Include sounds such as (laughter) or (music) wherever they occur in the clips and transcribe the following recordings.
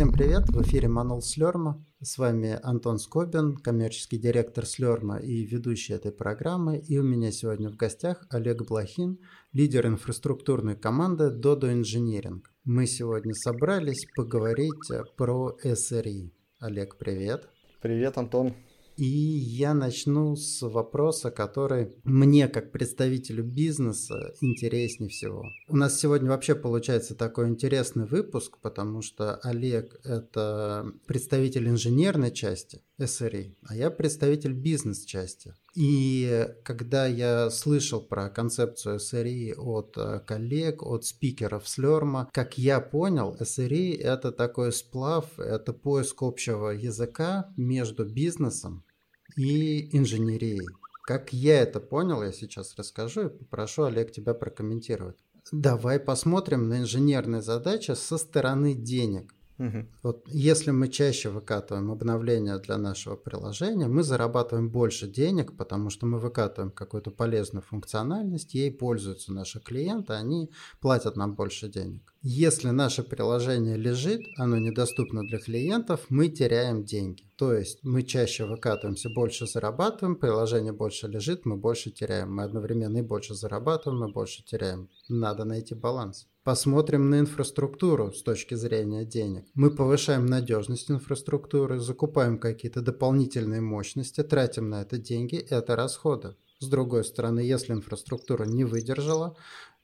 Всем привет, в эфире Манул Слерма. С вами Антон Скобин, коммерческий директор Слерма и ведущий этой программы. И у меня сегодня в гостях Олег Блохин, лидер инфраструктурной команды Dodo Engineering. Мы сегодня собрались поговорить про SRE. Олег, привет. Привет, Антон. И я начну с вопроса, который мне, как представителю бизнеса, интереснее всего. У нас сегодня вообще получается такой интересный выпуск, потому что Олег – это представитель инженерной части SRE, а я представитель бизнес-части. И когда я слышал про концепцию SRE от э, коллег, от спикеров Слерма, как я понял, SRE – это такой сплав, это поиск общего языка между бизнесом и инженерией. Как я это понял, я сейчас расскажу и попрошу Олег тебя прокомментировать. Давай посмотрим на инженерные задачи со стороны денег. Угу. Вот если мы чаще выкатываем обновления для нашего приложения, мы зарабатываем больше денег, потому что мы выкатываем какую-то полезную функциональность, ей пользуются наши клиенты, они платят нам больше денег. Если наше приложение лежит, оно недоступно для клиентов, мы теряем деньги. То есть мы чаще выкатываемся, больше зарабатываем, приложение больше лежит, мы больше теряем. Мы одновременно и больше зарабатываем, и больше теряем. Надо найти баланс. Посмотрим на инфраструктуру с точки зрения денег. Мы повышаем надежность инфраструктуры, закупаем какие-то дополнительные мощности, тратим на это деньги, это расходы. С другой стороны, если инфраструктура не выдержала,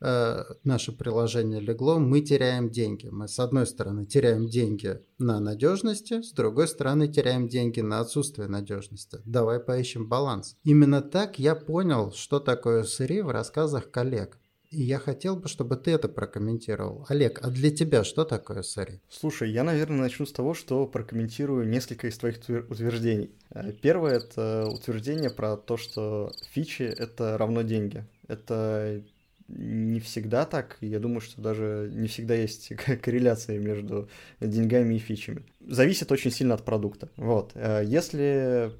э, наше приложение легло, мы теряем деньги. Мы с одной стороны теряем деньги на надежности, с другой стороны теряем деньги на отсутствие надежности. Давай поищем баланс. Именно так я понял, что такое сырье в рассказах коллег. И я хотел бы, чтобы ты это прокомментировал. Олег, а для тебя что такое SRE? Слушай, я, наверное, начну с того, что прокомментирую несколько из твоих утверждений. Э, первое — это утверждение про то, что фичи — это равно деньги. Это не всегда так, я думаю, что даже не всегда есть (laughs) корреляция между деньгами и фичами. Зависит очень сильно от продукта. Вот. Э, если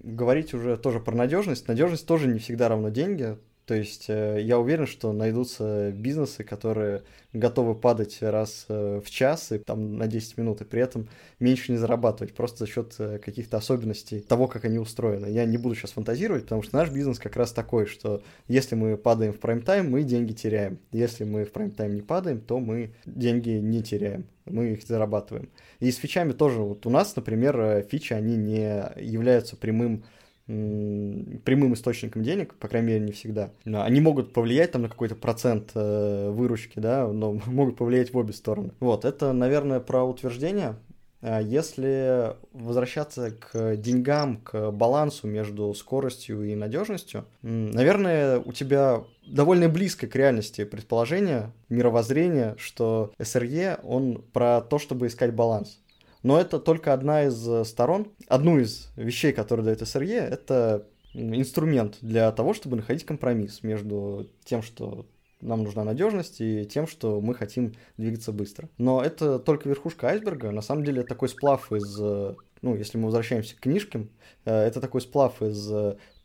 говорить уже тоже про надежность, надежность тоже не всегда равно деньги, то есть э, я уверен, что найдутся бизнесы, которые готовы падать раз э, в час и там на 10 минут, и при этом меньше не зарабатывать, просто за счет э, каких-то особенностей того, как они устроены. Я не буду сейчас фантазировать, потому что наш бизнес как раз такой, что если мы падаем в прайм-тайм, мы деньги теряем. Если мы в прайм-тайм не падаем, то мы деньги не теряем, мы их зарабатываем. И с фичами тоже. Вот у нас, например, фичи, они не являются прямым прямым источником денег, по крайней мере, не всегда. Они могут повлиять там на какой-то процент э, выручки, да, но (laughs) могут повлиять в обе стороны. Вот, это, наверное, про утверждение. А если возвращаться к деньгам, к балансу между скоростью и надежностью, наверное, у тебя довольно близко к реальности предположение, мировоззрение, что SRE, он про то, чтобы искать баланс. Но это только одна из э, сторон. Одну из вещей, которые дает SRE, это инструмент для того, чтобы находить компромисс между тем, что нам нужна надежность, и тем, что мы хотим двигаться быстро. Но это только верхушка айсберга. На самом деле такой сплав из, э, ну, если мы возвращаемся к книжкам, э, это такой сплав из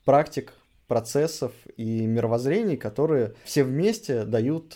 практик, процессов и мировоззрений, которые все вместе дают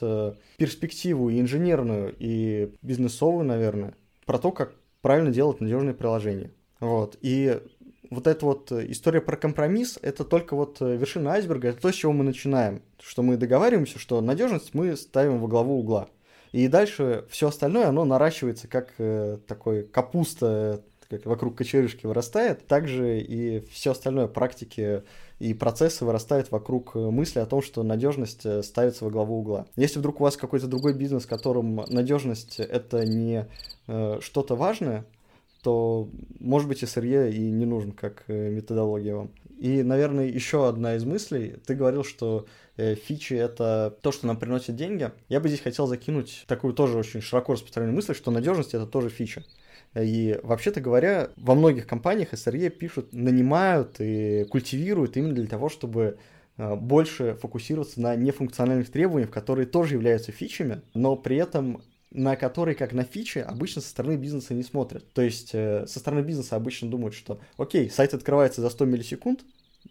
перспективу и инженерную, и бизнесовую, наверное, про то, как правильно делать надежные приложения. Вот. И вот эта вот история про компромисс, это только вот вершина айсберга, это то, с чего мы начинаем. Что мы договариваемся, что надежность мы ставим во главу угла. И дальше все остальное, оно наращивается как э, такой капуста, как вокруг кочерышки вырастает. Также и все остальное практики и процессы вырастают вокруг мысли о том, что надежность э, ставится во главу угла. Если вдруг у вас какой-то другой бизнес, в котором надежность это не Э, что-то важное, то, может быть, SRE и не нужен как э, методология вам. И, наверное, еще одна из мыслей. Ты говорил, что э, фичи — это то, что нам приносит деньги. Я бы здесь хотел закинуть такую тоже очень широко распространенную мысль, что надежность — это тоже фича. И вообще-то говоря, во многих компаниях SRE пишут, нанимают и культивируют именно для того, чтобы больше фокусироваться на нефункциональных требованиях, которые тоже являются фичами, но при этом на которые, как на фичи, обычно со стороны бизнеса не смотрят. То есть э, со стороны бизнеса обычно думают, что окей, сайт открывается за 100 миллисекунд,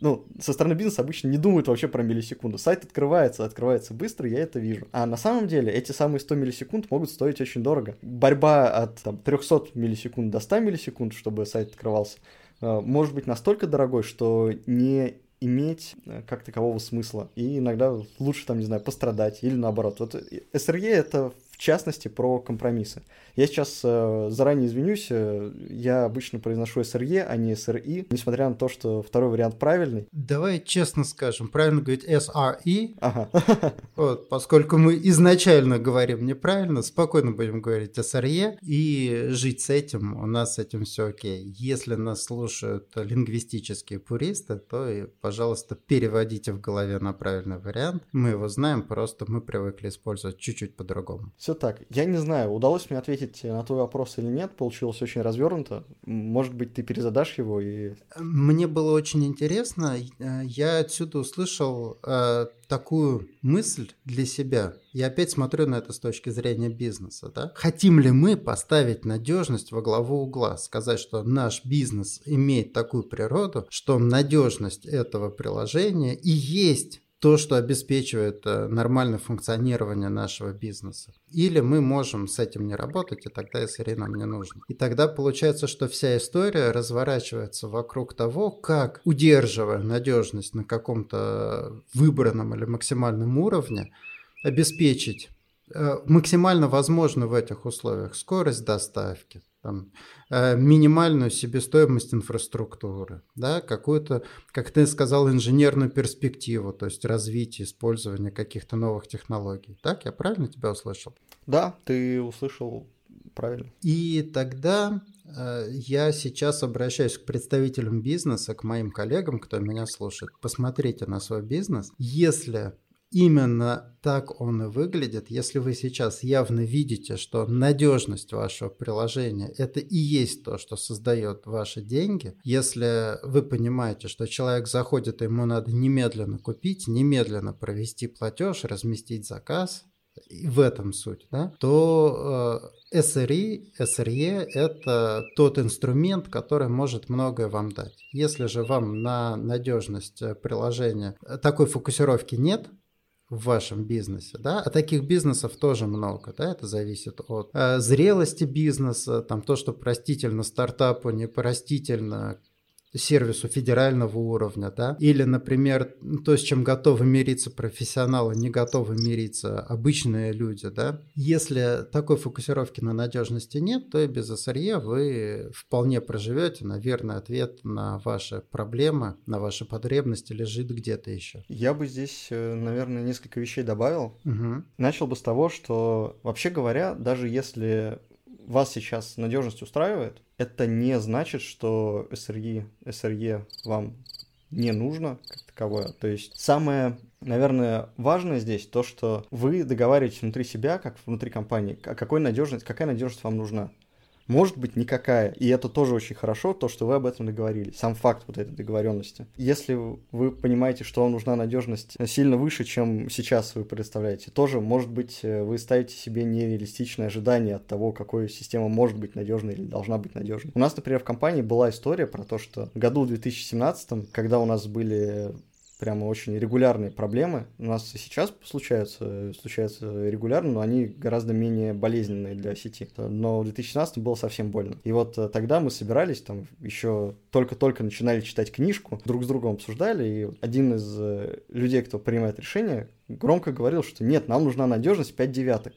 ну, со стороны бизнеса обычно не думают вообще про миллисекунду. Сайт открывается, открывается быстро, я это вижу. А на самом деле эти самые 100 миллисекунд могут стоить очень дорого. Борьба от там, 300 миллисекунд до 100 миллисекунд, чтобы сайт открывался, э, может быть настолько дорогой, что не иметь э, как такового смысла. И иногда лучше, там, не знаю, пострадать или наоборот. Вот SRE это в частности про компромиссы. Я сейчас э, заранее извинюсь, э, я обычно произношу SRE, а не SRI, несмотря на то, что второй вариант правильный. Давай честно скажем, правильно говорить SRE, ага. (laughs) вот, поскольку мы изначально говорим неправильно, спокойно будем говорить SRE и жить с этим, у нас с этим все окей. Если нас слушают лингвистические пуристы, то, и, пожалуйста, переводите в голове на правильный вариант. Мы его знаем, просто мы привыкли использовать чуть-чуть по-другому. Все так. Я не знаю, удалось мне ответить ответить на твой вопрос или нет, получилось очень развернуто. Может быть, ты перезадашь его и... Мне было очень интересно. Я отсюда услышал э, такую мысль для себя. Я опять смотрю на это с точки зрения бизнеса. Да? Хотим ли мы поставить надежность во главу угла? Сказать, что наш бизнес имеет такую природу, что надежность этого приложения и есть то, что обеспечивает э, нормальное функционирование нашего бизнеса. Или мы можем с этим не работать, и тогда SRE нам не нужно. И тогда получается, что вся история разворачивается вокруг того, как, удерживая надежность на каком-то выбранном или максимальном уровне, обеспечить э, максимально возможно в этих условиях скорость доставки, там, э, минимальную себестоимость инфраструктуры, да, какую-то, как ты сказал, инженерную перспективу, то есть развитие, использование каких-то новых технологий. Так, я правильно тебя услышал? Да, ты услышал правильно. И тогда э, я сейчас обращаюсь к представителям бизнеса, к моим коллегам, кто меня слушает. Посмотрите на свой бизнес. Если именно так он и выглядит. Если вы сейчас явно видите, что надежность вашего приложения это и есть то, что создает ваши деньги, если вы понимаете, что человек заходит, ему надо немедленно купить, немедленно провести платеж, разместить заказ, и в этом суть, да, то э, SRE, SRE – это тот инструмент, который может многое вам дать. Если же вам на надежность э, приложения такой фокусировки нет, в вашем бизнесе, да, а таких бизнесов тоже много, да, это зависит от э, зрелости бизнеса, там то, что простительно стартапу, не простительно сервису федерального уровня, да, или, например, то, с чем готовы мириться профессионалы, не готовы мириться обычные люди, да. Если такой фокусировки на надежности нет, то и без SRE вы вполне проживете, наверное, ответ на ваши проблемы, на ваши потребности лежит где-то еще. Я бы здесь, э, наверное, несколько вещей добавил. Угу. Начал бы с того, что, вообще говоря, даже если вас сейчас надежность устраивает, это не значит, что SRE, SRE вам не нужно как таковое. То есть самое, наверное, важное здесь то, что вы договариваетесь внутри себя, как внутри компании, какой надежность, какая надежность вам нужна может быть никакая. И это тоже очень хорошо, то, что вы об этом договорились. Сам факт вот этой договоренности. Если вы понимаете, что вам нужна надежность сильно выше, чем сейчас вы представляете, тоже, может быть, э, вы ставите себе нереалистичное ожидание от того, какой система может быть надежной или должна быть надежной. У нас, например, в компании была история про то, что в году 2017, когда у нас были прямо очень регулярные проблемы. У нас сейчас случаются, случаются регулярно, но они гораздо менее болезненные для сети. Но в 2017 было совсем больно. И вот э, тогда мы собирались, там еще только-только начинали читать книжку, друг с другом обсуждали, и один из э, людей, кто принимает решение, громко говорил, что нет, нам нужна надежность 5 девяток.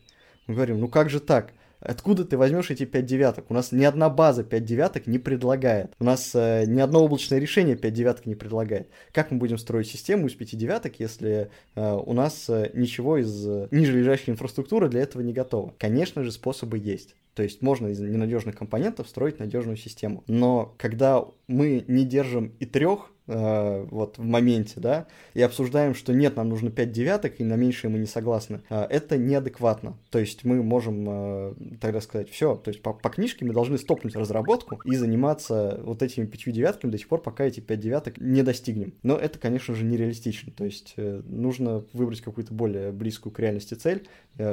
Мы говорим, ну как же так? Откуда ты возьмешь эти 5 девяток? У нас ни одна база 5 девяток не предлагает. У нас э, ни одно облачное решение 5 девяток не предлагает. Как мы будем строить систему из 5 девяток, если э, у нас э, ничего из э, ниже лежащей инфраструктуры для этого не готово? Конечно же, способы есть. То есть можно из ненадежных компонентов строить надежную систему. Но когда мы не держим и трех вот в моменте, да, и обсуждаем, что нет, нам нужно 5 девяток, и на меньшее мы не согласны, э, это неадекватно. То есть мы можем э, тогда сказать, все, то есть по, по книжке мы должны стопнуть разработку и заниматься вот этими 5 девятками до тех пор, пока эти 5 девяток не достигнем. Но это, конечно же, нереалистично. То есть нужно выбрать какую-то более близкую к реальности цель,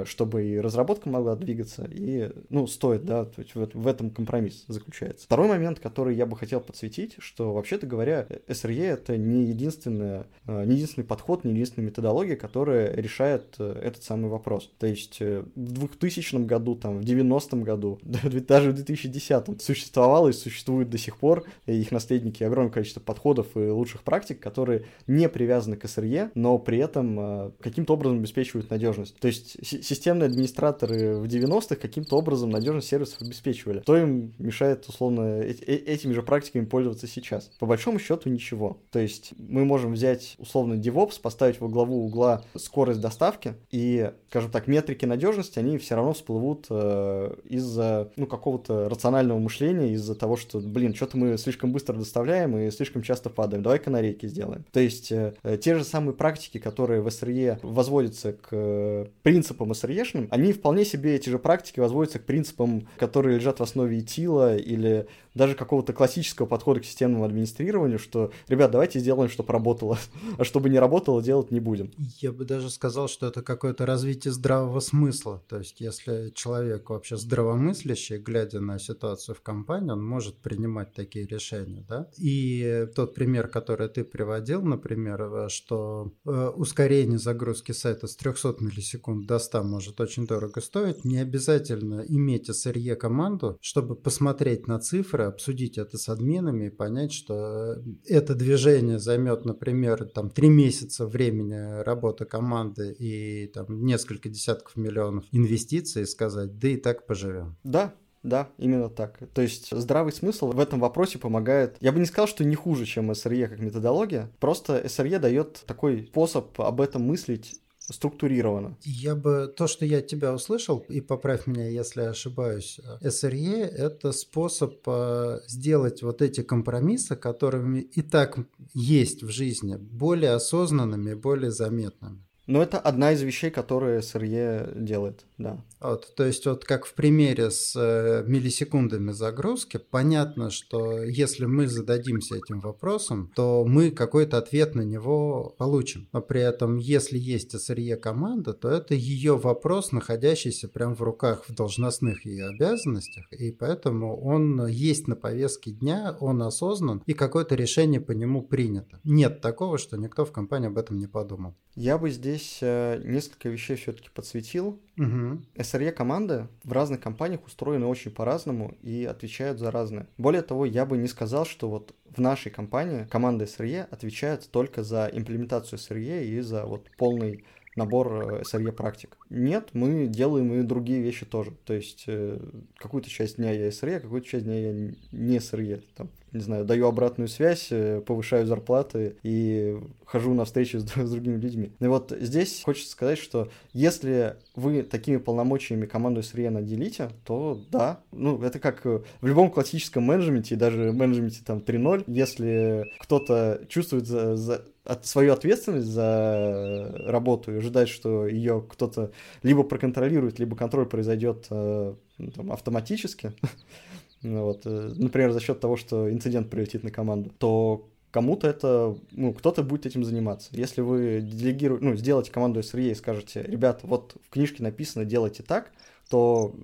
чтобы и разработка могла двигаться, и, ну, стоит, да, то есть в, в этом компромисс заключается. Второй момент, который я бы хотел подсветить, что, вообще-то говоря, SRE это не единственная, э, не единственный подход, не единственная методология, которая решает э, этот самый вопрос. То есть в 2000 году, там, в 90-м году, (laughs) даже в 2010 существовало и существует до сих пор их наследники огромное количество подходов и лучших практик, которые не привязаны к SRE, но при этом каким-то образом обеспечивают надежность. То есть системные администраторы в 90-х каким-то образом надежность сервисов обеспечивали. Кто им мешает, условно, этими же практиками пользоваться сейчас? По большому счету ничего. То есть мы можем взять, условно, DevOps, поставить во главу угла скорость доставки, и, скажем так, метрики надежности, они все равно всплывут э, из-за, ну, какого-то рационального мышления, из-за того, что, блин, что-то мы слишком быстро доставляем и слишком часто падаем, давай канарейки сделаем. То есть э, те же самые практики, которые в SRE возводятся к э, принципам SRE-шным, они вполне себе эти же практики возводятся к принципам, которые лежат в основе ИТИЛа или даже какого-то классического подхода к системному администрированию, что, ребят, давайте сделаем, чтобы работало, (laughs) а чтобы не работало, делать не будем. Я бы даже сказал, что это какое-то развитие здравого смысла. То есть, если человек вообще здравомыслящий, глядя на ситуацию в компании, он может принимать такие решения, да? И тот пример, который ты приводил, например, что э, ускорение загрузки сайта с 300 миллисекунд до 100 может очень дорого стоить, не обязательно иметь SRE команду, чтобы посмотреть на цифры, обсудить это с админами и понять, что это движение займет, например, там три месяца времени работы команды и там несколько десятков миллионов инвестиций сказать, да и так поживем. Да, да, именно так. То есть здравый смысл в этом вопросе помогает. Я бы не сказал, что не хуже, чем SRE как методология. Просто SRE дает такой способ об этом мыслить структурировано. Я бы, то, что я тебя услышал, и поправь меня, если ошибаюсь, SRE – это способ э, сделать вот эти компромиссы, которыми и так есть в жизни, более осознанными, более заметными. Но это одна из вещей, которые SRE делает, да. Вот, то есть вот как в примере с э, миллисекундами загрузки, понятно, что если мы зададимся этим вопросом, то мы какой-то ответ на него получим. Но при этом, если есть SRE команда, то это ее вопрос, находящийся прямо в руках в должностных ее обязанностях, и поэтому он есть на повестке дня, он осознан, и какое-то решение по нему принято. Нет такого, что никто в компании об этом не подумал. Я бы здесь э, несколько вещей все-таки подсветил. Угу. SRE команды в разных компаниях устроены очень по-разному и отвечают за разное. Более того, я бы не сказал, что вот в нашей компании команда SRE отвечает только за имплементацию SRE и за вот полный набор SRE практик. Нет, мы делаем и другие вещи тоже. То есть э, какую-то часть дня я SRE, какую-то часть дня я не SRE. Там, не знаю, даю обратную связь, э, повышаю зарплаты и хожу на встречи с, с другими людьми. И вот здесь хочется сказать, что если вы такими полномочиями команду SRE наделите, то да, ну, это как в любом классическом менеджменте, даже менеджменте там 3.0, если кто-то чувствует за, за от, свою ответственность за работу и ожидать, что ее кто-то либо проконтролирует, либо контроль произойдет э, там, автоматически, ну (laughs) вот, э, например, за счет того, что инцидент прилетит на команду, то кому-то это, ну, кто-то будет этим заниматься. Если вы делегируете, ну, сделаете команду SRE и скажете, ребят, вот в книжке написано, делайте так, то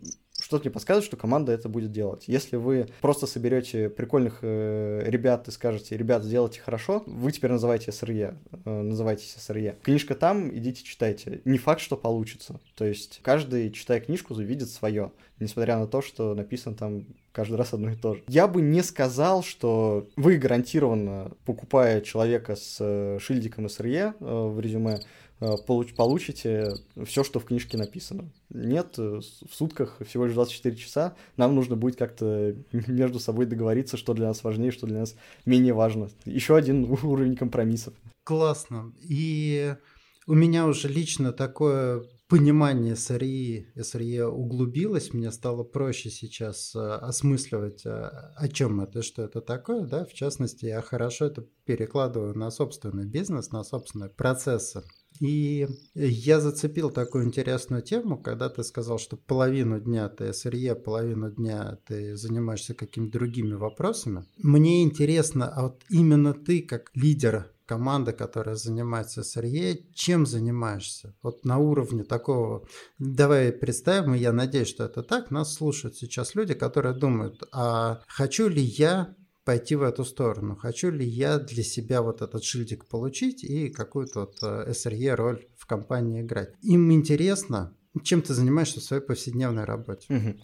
что-то мне подсказывает, что команда это будет делать. Если вы просто соберете прикольных э, ребят и скажете, ребят, сделайте хорошо, вы теперь называете SRE, э, называйтесь SRE. Книжка там, идите читайте. Не факт, что получится. То есть каждый, читая книжку, увидит свое, несмотря на то, что написано там каждый раз одно и то же. Я бы не сказал, что вы гарантированно, покупая человека с э, шильдиком SRE э, в резюме, Э, получите все, что в книжке написано. Нет, в сутках всего лишь 24 часа, нам нужно будет как-то (laughs) между собой договориться, что для нас важнее, что для нас менее важно. Еще один (laughs) уровень компромиссов. Классно. И у меня уже лично такое понимание SRE, SRE углубилось, мне стало проще сейчас э, осмысливать, о чем это, что это такое, да, в частности, я хорошо это перекладываю на собственный бизнес, на собственные процессы. И я зацепил такую интересную тему, когда ты сказал, что половину дня ты СРЕ, половину дня ты занимаешься какими-то другими вопросами. Мне интересно, а вот именно ты как лидер команды, которая занимается СРЕ, чем занимаешься? Вот на уровне такого, давай представим, и я надеюсь, что это так, нас слушают сейчас люди, которые думают, а хочу ли я пойти в эту сторону. Хочу ли я для себя вот этот шильдик получить и какую-то вот SRE роль в компании играть. Им интересно, чем ты занимаешься в своей повседневной работе. Угу.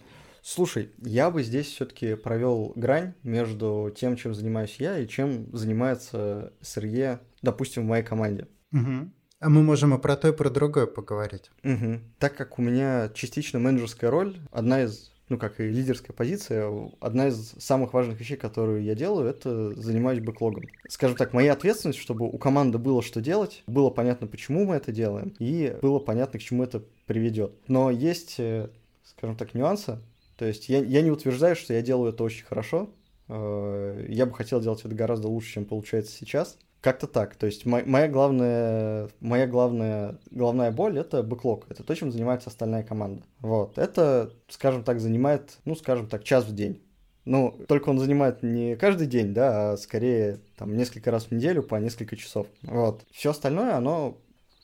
Слушай, я бы здесь все-таки провел грань между тем, чем занимаюсь я, и чем занимается СРЕ, допустим, в моей команде. Угу. А мы можем и про то, и про другое поговорить. Угу. Так как у меня частично менеджерская роль, одна из ну, как и лидерская позиция, одна из самых важных вещей, которую я делаю, это занимаюсь бэклогом. Скажем так, моя ответственность, чтобы у команды было что делать, было понятно, почему мы это делаем, и было понятно, к чему это приведет. Но есть, э, скажем так, нюансы, то есть я, я не утверждаю, что я делаю это очень хорошо. Э, я бы хотел делать это гораздо лучше, чем получается сейчас. Как-то так. То есть моя главная, моя главная, главная боль — это бэклог. Это то, чем занимается остальная команда. Вот. Это, скажем так, занимает, ну, скажем так, час в день. Ну, только он занимает не каждый день, да, а скорее там несколько раз в неделю по несколько часов. Вот. Все остальное, оно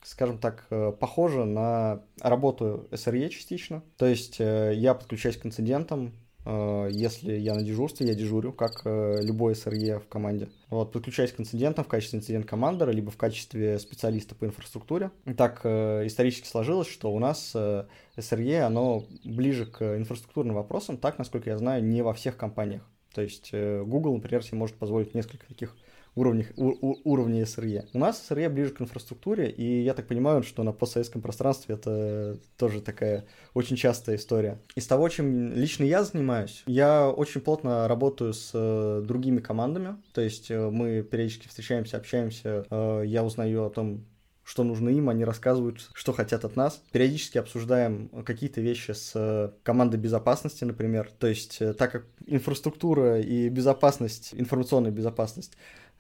скажем так, э, похоже на работу SRE частично. То есть э, я подключаюсь к инцидентам, э, если я на дежурстве, я дежурю, как любой SRE в команде. Вот, подключаюсь к инцидентам в качестве инцидент-командера, либо в качестве специалиста по инфраструктуре. Так исторически сложилось, что у нас SRE, оно ближе к инфраструктурным вопросам, так, насколько я знаю, не во всех компаниях. То есть Google, например, себе может позволить несколько таких уровнях, у, у, уровне СРЕ. У нас СРЕ ближе к инфраструктуре, и я так понимаю, что на постсоветском пространстве это тоже такая очень частая история. Из того, чем лично я занимаюсь, я очень плотно работаю с э, другими командами, то есть э, мы периодически встречаемся, общаемся, э, я узнаю о том, что нужно им, они рассказывают, что хотят от нас. Периодически обсуждаем какие-то вещи с командой безопасности, например. То есть, так как инфраструктура и безопасность, информационная безопасность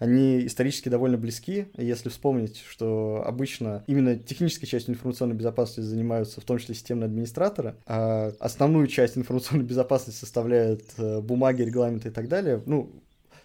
они исторически довольно близки. Если вспомнить, что обычно именно технической частью информационной безопасности занимаются в том числе системные администраторы, а основную часть информационной безопасности составляют э, бумаги, регламенты и так далее, ну,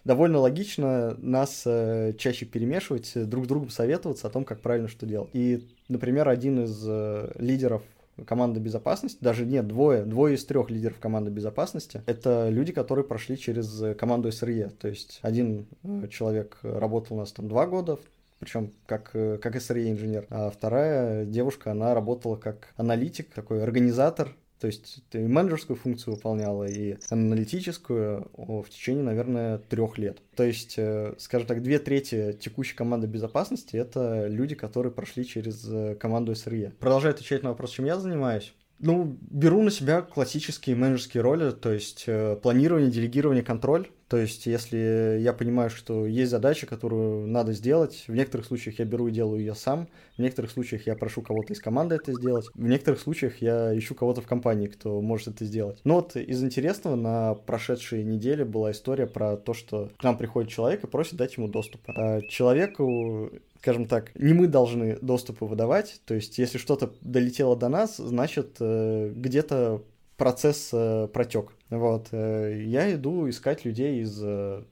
довольно логично нас э, чаще перемешивать, друг с другом советоваться о том, как правильно что делать. И, например, один из э, лидеров команда безопасности, даже нет, двое, двое из трех лидеров команды безопасности, это люди, которые прошли через команду СРЕ. То есть один э, человек работал у нас там два года, причем как, э, как SRE инженер, а вторая девушка, она работала как аналитик, такой организатор то есть ты менеджерскую функцию выполняла и аналитическую в течение, наверное, трех лет. То есть, э, скажем так, две трети текущей команды безопасности — это люди, которые прошли через э, команду SRE. Продолжая отвечать на вопрос, чем я занимаюсь. Ну, беру на себя классические менеджерские роли, то есть э, планирование, делегирование, контроль. То есть, если я понимаю, что есть задача, которую надо сделать, в некоторых случаях я беру и делаю ее сам, в некоторых случаях я прошу кого-то из команды это сделать, в некоторых случаях я ищу кого-то в компании, кто может это сделать. Но вот из интересного на прошедшей неделе была история про то, что к нам приходит человек и просит дать ему доступ. А человеку скажем так, не мы должны доступы выдавать, то есть если что-то долетело до нас, значит э, где-то процесс э, протек. Вот. Э, я иду искать людей из,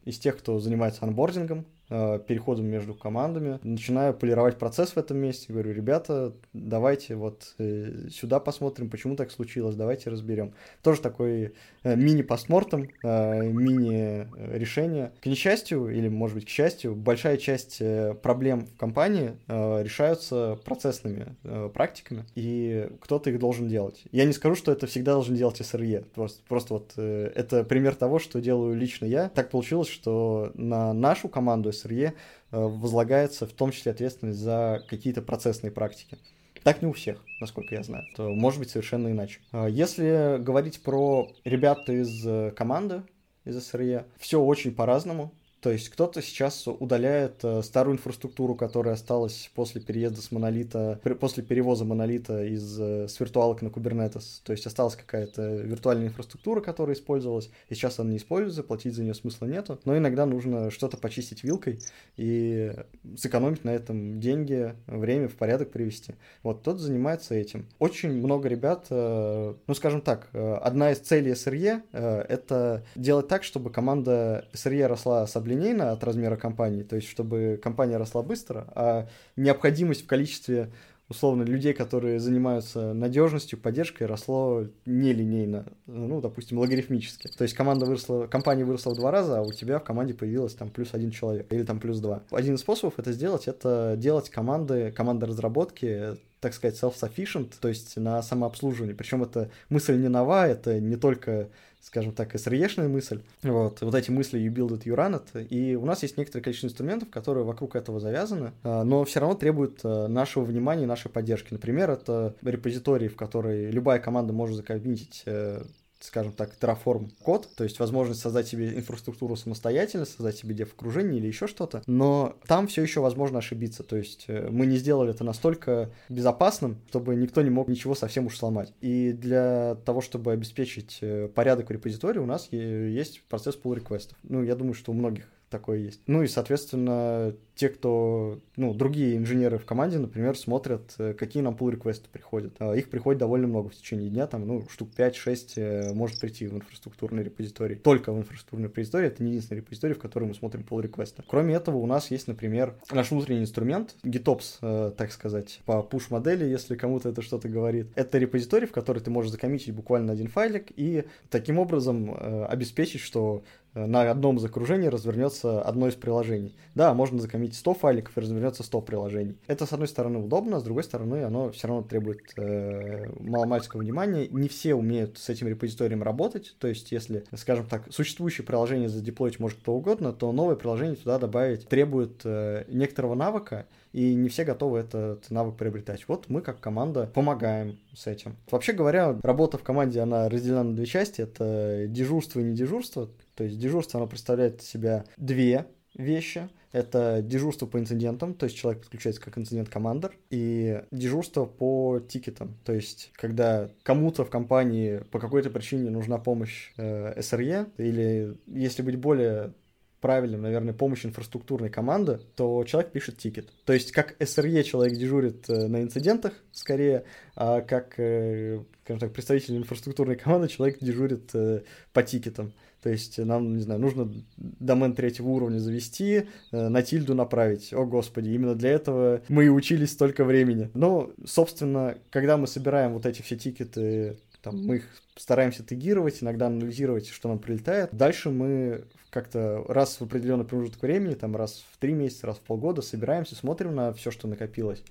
из тех, кто занимается анбордингом, переходом между командами, начинаю полировать процесс в этом месте, говорю, ребята, давайте вот э, сюда посмотрим, почему так случилось, давайте разберем. Тоже такой э, мини-постмортом, мини-решение. К несчастью, или, может быть, к счастью, большая часть проблем в компании решаются процессными практиками, и кто-то их должен делать. Я не скажу, что это всегда должен делать SRE, просто, просто вот это пример того, что делаю лично я. Так получилось, что на нашу команду СРЕ э, возлагается в том числе ответственность за какие-то процессные практики. Так не у всех, насколько я знаю. То может быть совершенно иначе. А если говорить про ребят из э, команды, из СРЕ, все очень по-разному. То есть кто-то сейчас удаляет э, старую инфраструктуру, которая осталась после переезда с монолита, после перевоза монолита из э, с виртуалок на Kubernetes. То есть осталась какая-то виртуальная инфраструктура, которая использовалась, и сейчас она не используется, платить за нее смысла нету. Но иногда нужно что-то почистить вилкой и сэкономить на этом деньги, время в порядок привести. Вот тот занимается этим. Очень много ребят, э, ну скажем так, одна из целей SRE — это делать так, чтобы команда SRE росла с линейно от размера компании, то есть чтобы компания росла быстро, а необходимость в количестве условно людей, которые занимаются надежностью, поддержкой, росло нелинейно, ну, допустим, логарифмически. То есть команда выросла, компания выросла в два раза, а у тебя в команде появилось там плюс один человек или там плюс два. Один из способов это сделать, это делать команды, команды разработки так сказать, self-sufficient, то есть на самообслуживание. Причем это мысль не нова, это не только скажем так, SRE-шная мысль. Вот, вот эти мысли you build it, you run it. И у нас есть некоторое количество инструментов, которые вокруг этого завязаны, а, но все равно требуют а, нашего внимания нашей поддержки. Например, это репозиторий, в который любая команда может закоммитить э, скажем так, Terraform код, то есть возможность создать себе инфраструктуру самостоятельно, создать себе дев-окружение или еще что-то, но там все еще возможно ошибиться, то есть э, мы не сделали это настолько безопасным, чтобы никто не мог ничего совсем уж сломать. И для того, чтобы обеспечить э, порядок в репозитории, у нас есть процесс pull реквестов Ну, я думаю, что у многих такое есть. Ну и, соответственно, те, кто, ну, другие инженеры в команде, например, смотрят, э, какие нам pull реквесты приходят. А, их приходит довольно много в течение дня, там, ну, штук 5-6 э, может прийти в инфраструктурный репозиторий. Только в инфраструктурный репозиторий, это не единственный репозиторий, в который мы смотрим pull реквесты. Кроме этого, у нас есть, например, наш внутренний инструмент, GitOps, э, так сказать, по push-модели, если кому-то это что-то говорит. Это репозиторий, в который ты можешь закоммитить буквально один файлик и таким образом обеспечить, что на одном закружении развернется одно из приложений. Да, можно закоммитить 100 файликов и развернется 100 приложений. Это, с одной стороны, удобно, с другой стороны, оно все равно требует э, маломальского внимания. Не все умеют с этим репозиторием работать, то есть, если, скажем так, существующее приложение задеплоить может кто угодно, то новое приложение туда добавить требует э, некоторого навыка, и не все готовы этот навык приобретать. Вот мы как команда помогаем с этим. Вообще говоря, работа в команде, она разделена на две части. Это дежурство и не дежурство. То есть дежурство, оно представляет из себя две вещи. Это дежурство по инцидентам, то есть человек подключается как инцидент-командер, и дежурство по тикетам, то есть когда кому-то в компании по какой-то причине нужна помощь э, SRE, или если быть более правильным, наверное, помощь инфраструктурной команды, то человек пишет тикет. То есть как SRE человек дежурит э, на инцидентах, скорее, а как, э, скажем так, представитель инфраструктурной команды человек дежурит э, по тикетам. То есть нам, не знаю, нужно домен третьего уровня завести, на тильду направить. О, господи, именно для этого мы и учились столько времени. Но, собственно, когда мы собираем вот эти все тикеты, там, мы их стараемся тегировать, иногда анализировать, что нам прилетает. Дальше мы как-то раз в определенный промежуток времени, там раз в три месяца, раз в полгода собираемся, смотрим на все, что накопилось,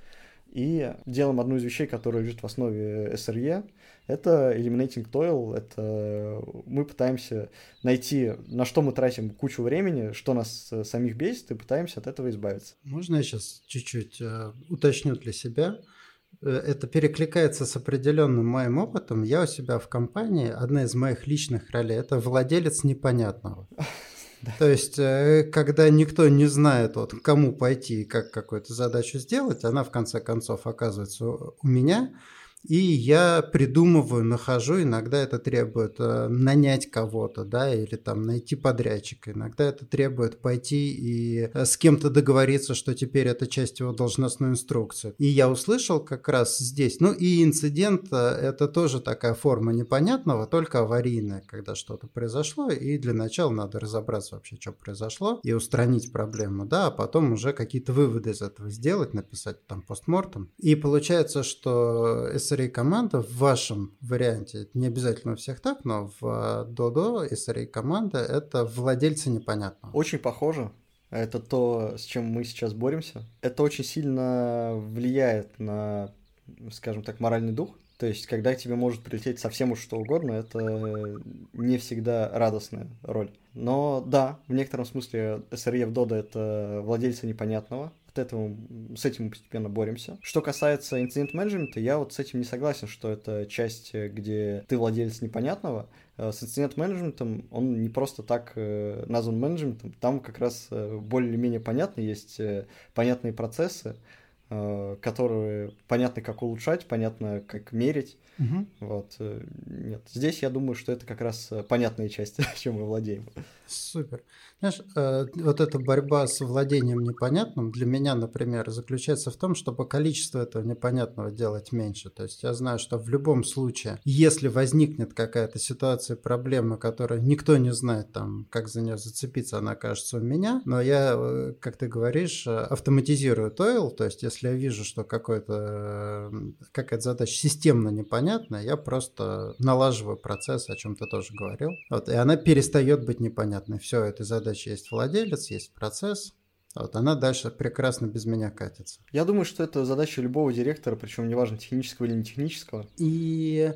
и делаем одну из вещей, которая лежит в основе SRE, это eliminating toil, это мы пытаемся найти, на что мы тратим кучу времени, что нас э, самих бесит, и пытаемся от этого избавиться. Можно я сейчас чуть-чуть э, уточню для себя? Э, это перекликается с определенным моим опытом. Я у себя в компании, одна из моих личных ролей, это владелец непонятного. (laughs) То есть, э, когда никто не знает, вот, кому пойти и как какую-то задачу сделать, она в конце концов оказывается у меня – и я придумываю, нахожу, иногда это требует э, нанять кого-то, да, или там найти подрядчика, иногда это требует пойти и э, с кем-то договориться, что теперь это часть его должностной инструкции. И я услышал как раз здесь, ну и инцидент э, это тоже такая форма непонятного, только аварийная, когда что-то произошло, и для начала надо разобраться вообще, что произошло, и устранить проблему, да, а потом уже какие-то выводы из этого сделать, написать там постмортом. И получается, что SRE команда в вашем варианте, не обязательно у всех так, но в Dodo SRE команда это владельцы непонятного. Очень похоже. Это то, с чем мы сейчас боремся. Это очень сильно влияет на, скажем так, моральный дух. То есть, когда тебе может прилететь совсем уж что угодно, это не всегда радостная роль. Но да, в некотором смысле SRE в Dodo это владельцы непонятного от этого, с этим мы постепенно боремся. Что касается инцидент менеджмента, я вот с этим не согласен, что это часть, где ты владелец непонятного. Э, с инцидент менеджментом он не просто так э, назван менеджментом, там как раз э, более-менее понятно, есть понятные процессы, которые понятно, как улучшать, понятно, как мерить. Угу. Вот. Нет. Здесь я думаю, что это как раз понятная часть, (laughs) чем мы владеем. Супер. Знаешь, э, вот эта борьба с владением непонятным для меня, например, заключается в том, чтобы количество этого непонятного делать меньше. То есть я знаю, что в любом случае, если возникнет какая-то ситуация, проблема, которую никто не знает, там, как за нее зацепиться, она окажется у меня, но я, э, как ты говоришь, э, автоматизирую тойл, то есть если я вижу, что какой-то, какая-то задача системно непонятная, я просто налаживаю процесс, о чем ты тоже говорил. Вот, и она перестает быть непонятной. Все, этой задачи есть владелец, есть процесс, вот, она дальше прекрасно без меня катится. Я думаю, что это задача любого директора, причем неважно, технического или не технического. И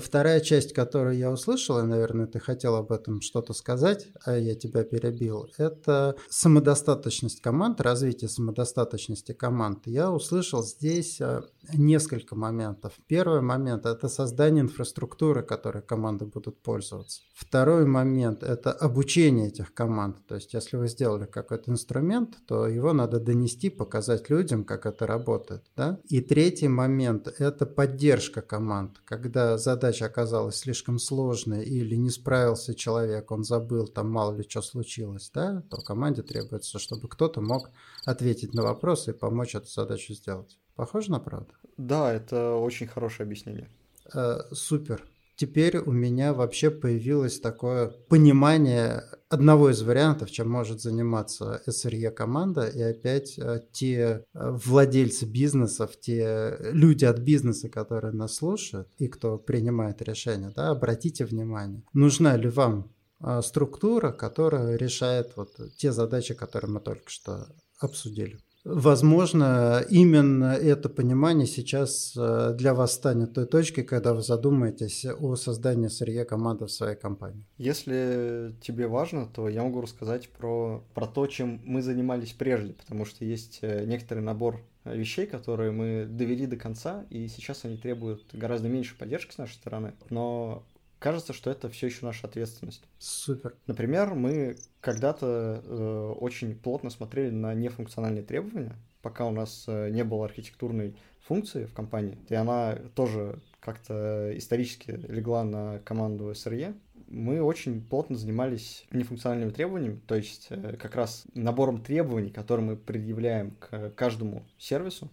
Вторая часть, которую я услышал, и, наверное, ты хотел об этом что-то сказать, а я тебя перебил, это самодостаточность команд, развитие самодостаточности команд. Я услышал здесь э, несколько моментов. Первый момент – это создание инфраструктуры, которой команды будут пользоваться. Второй момент – это обучение этих команд. То есть, если вы сделали какой-то инструмент, то его надо донести, показать людям, как это работает. Да? И третий момент – это поддержка команд. Когда задача оказалась слишком сложной или не справился человек, он забыл, там мало ли что случилось, да, то команде требуется, чтобы кто-то мог ответить на вопросы и помочь эту задачу сделать. Похоже на правду? Да, это очень хорошее объяснение. Э, супер. Теперь у меня вообще появилось такое понимание одного из вариантов, чем может заниматься SRE команда, и опять э, те э, владельцы бизнесов, те люди от бизнеса, которые нас слушают и кто принимает решения, да, обратите внимание, нужна ли вам э, структура, которая решает вот те задачи, которые мы только что обсудили. Возможно, именно это понимание сейчас э, для вас станет той точкой, когда вы задумаетесь о создании сырья команды в своей компании. Если тебе важно, то я могу рассказать про, про то, чем мы занимались прежде, потому что есть э, некоторый набор вещей, которые мы довели до конца, и сейчас они требуют гораздо меньше поддержки с нашей стороны, но кажется, что это все еще наша ответственность. Супер. Например, мы когда-то э, очень плотно смотрели на нефункциональные требования, пока у нас э, не было архитектурной функции в компании, и она тоже как-то исторически легла на команду SRE, мы очень плотно занимались нефункциональными требованиями, то есть э, как раз набором требований, которые мы предъявляем к каждому сервису,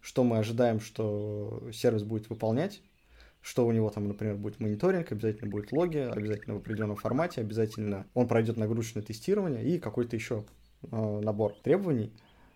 что мы ожидаем, что сервис будет выполнять, что у него там, например, будет мониторинг, обязательно будет логи, обязательно в определенном формате, обязательно он пройдет нагрузочное тестирование и какой-то еще э, набор требований.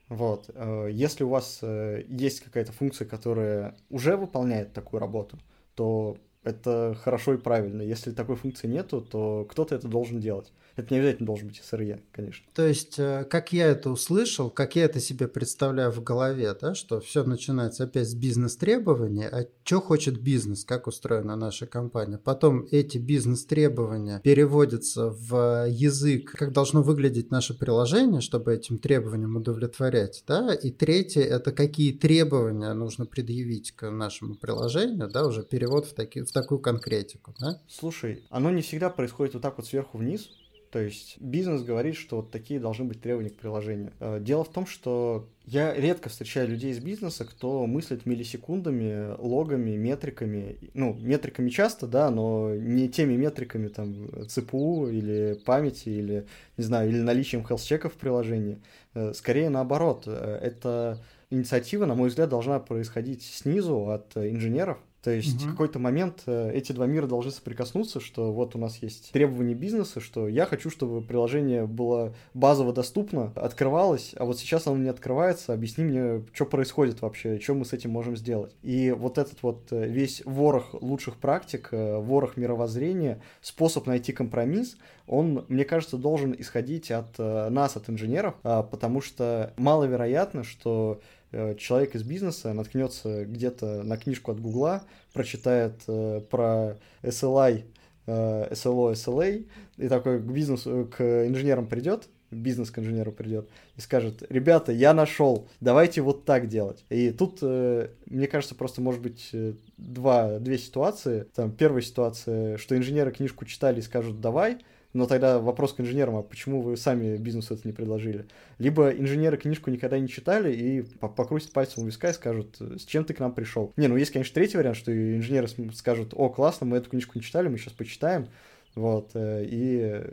Вот. Э, если у вас э, есть какая-то функция, которая уже выполняет такую работу, то это хорошо и правильно. Если такой функции нету, то кто-то это должен делать. Это не обязательно должен быть SRE, конечно. То есть, э, как я это услышал, как я это себе представляю в голове, да, что все начинается опять с бизнес-требований, а что хочет бизнес, как устроена наша компания. Потом эти бизнес-требования переводятся в язык, как должно выглядеть наше приложение, чтобы этим требованиям удовлетворять. Да? И третье – это какие требования нужно предъявить к нашему приложению, да, уже перевод в, таки, в такую конкретику. Да? Слушай, оно не всегда происходит вот так вот сверху вниз, то есть бизнес говорит, что вот такие должны быть требования к приложению. Э, дело в том, что я редко встречаю людей из бизнеса, кто мыслит миллисекундами, логами, метриками. Ну, метриками часто, да, но не теми метриками, там, ЦПУ или памяти, или, не знаю, или наличием хелс-чеков в приложении. Э, скорее наоборот. Э, это инициатива, на мой взгляд, должна происходить снизу от инженеров, то есть угу. в какой-то момент э, эти два мира должны соприкоснуться, что вот у нас есть требования бизнеса, что я хочу, чтобы приложение было базово доступно, открывалось, а вот сейчас оно не открывается, объясни мне, что происходит вообще, что мы с этим можем сделать. И вот этот вот э, весь ворох лучших практик, э, ворох мировоззрения, способ найти компромисс, он, мне кажется, должен исходить от нас, от инженеров, а, потому что маловероятно, что человек из бизнеса наткнется где-то на книжку от Гугла, прочитает э, про SLI, э, SLO, SLA, и такой к бизнесу, к инженерам придет, бизнес к инженеру придет и скажет, ребята, я нашел, давайте вот так делать. И тут, э, мне кажется, просто может быть э, два, две ситуации. Там первая ситуация, что инженеры книжку читали и скажут, давай, но тогда вопрос к инженерам, а почему вы сами бизнесу это не предложили? Либо инженеры книжку никогда не читали и покрутят пальцем у виска и скажут, с чем ты к нам пришел? Не, ну есть, конечно, третий вариант, что инженеры скажут, о, классно, мы эту книжку не читали, мы сейчас почитаем, вот, э, и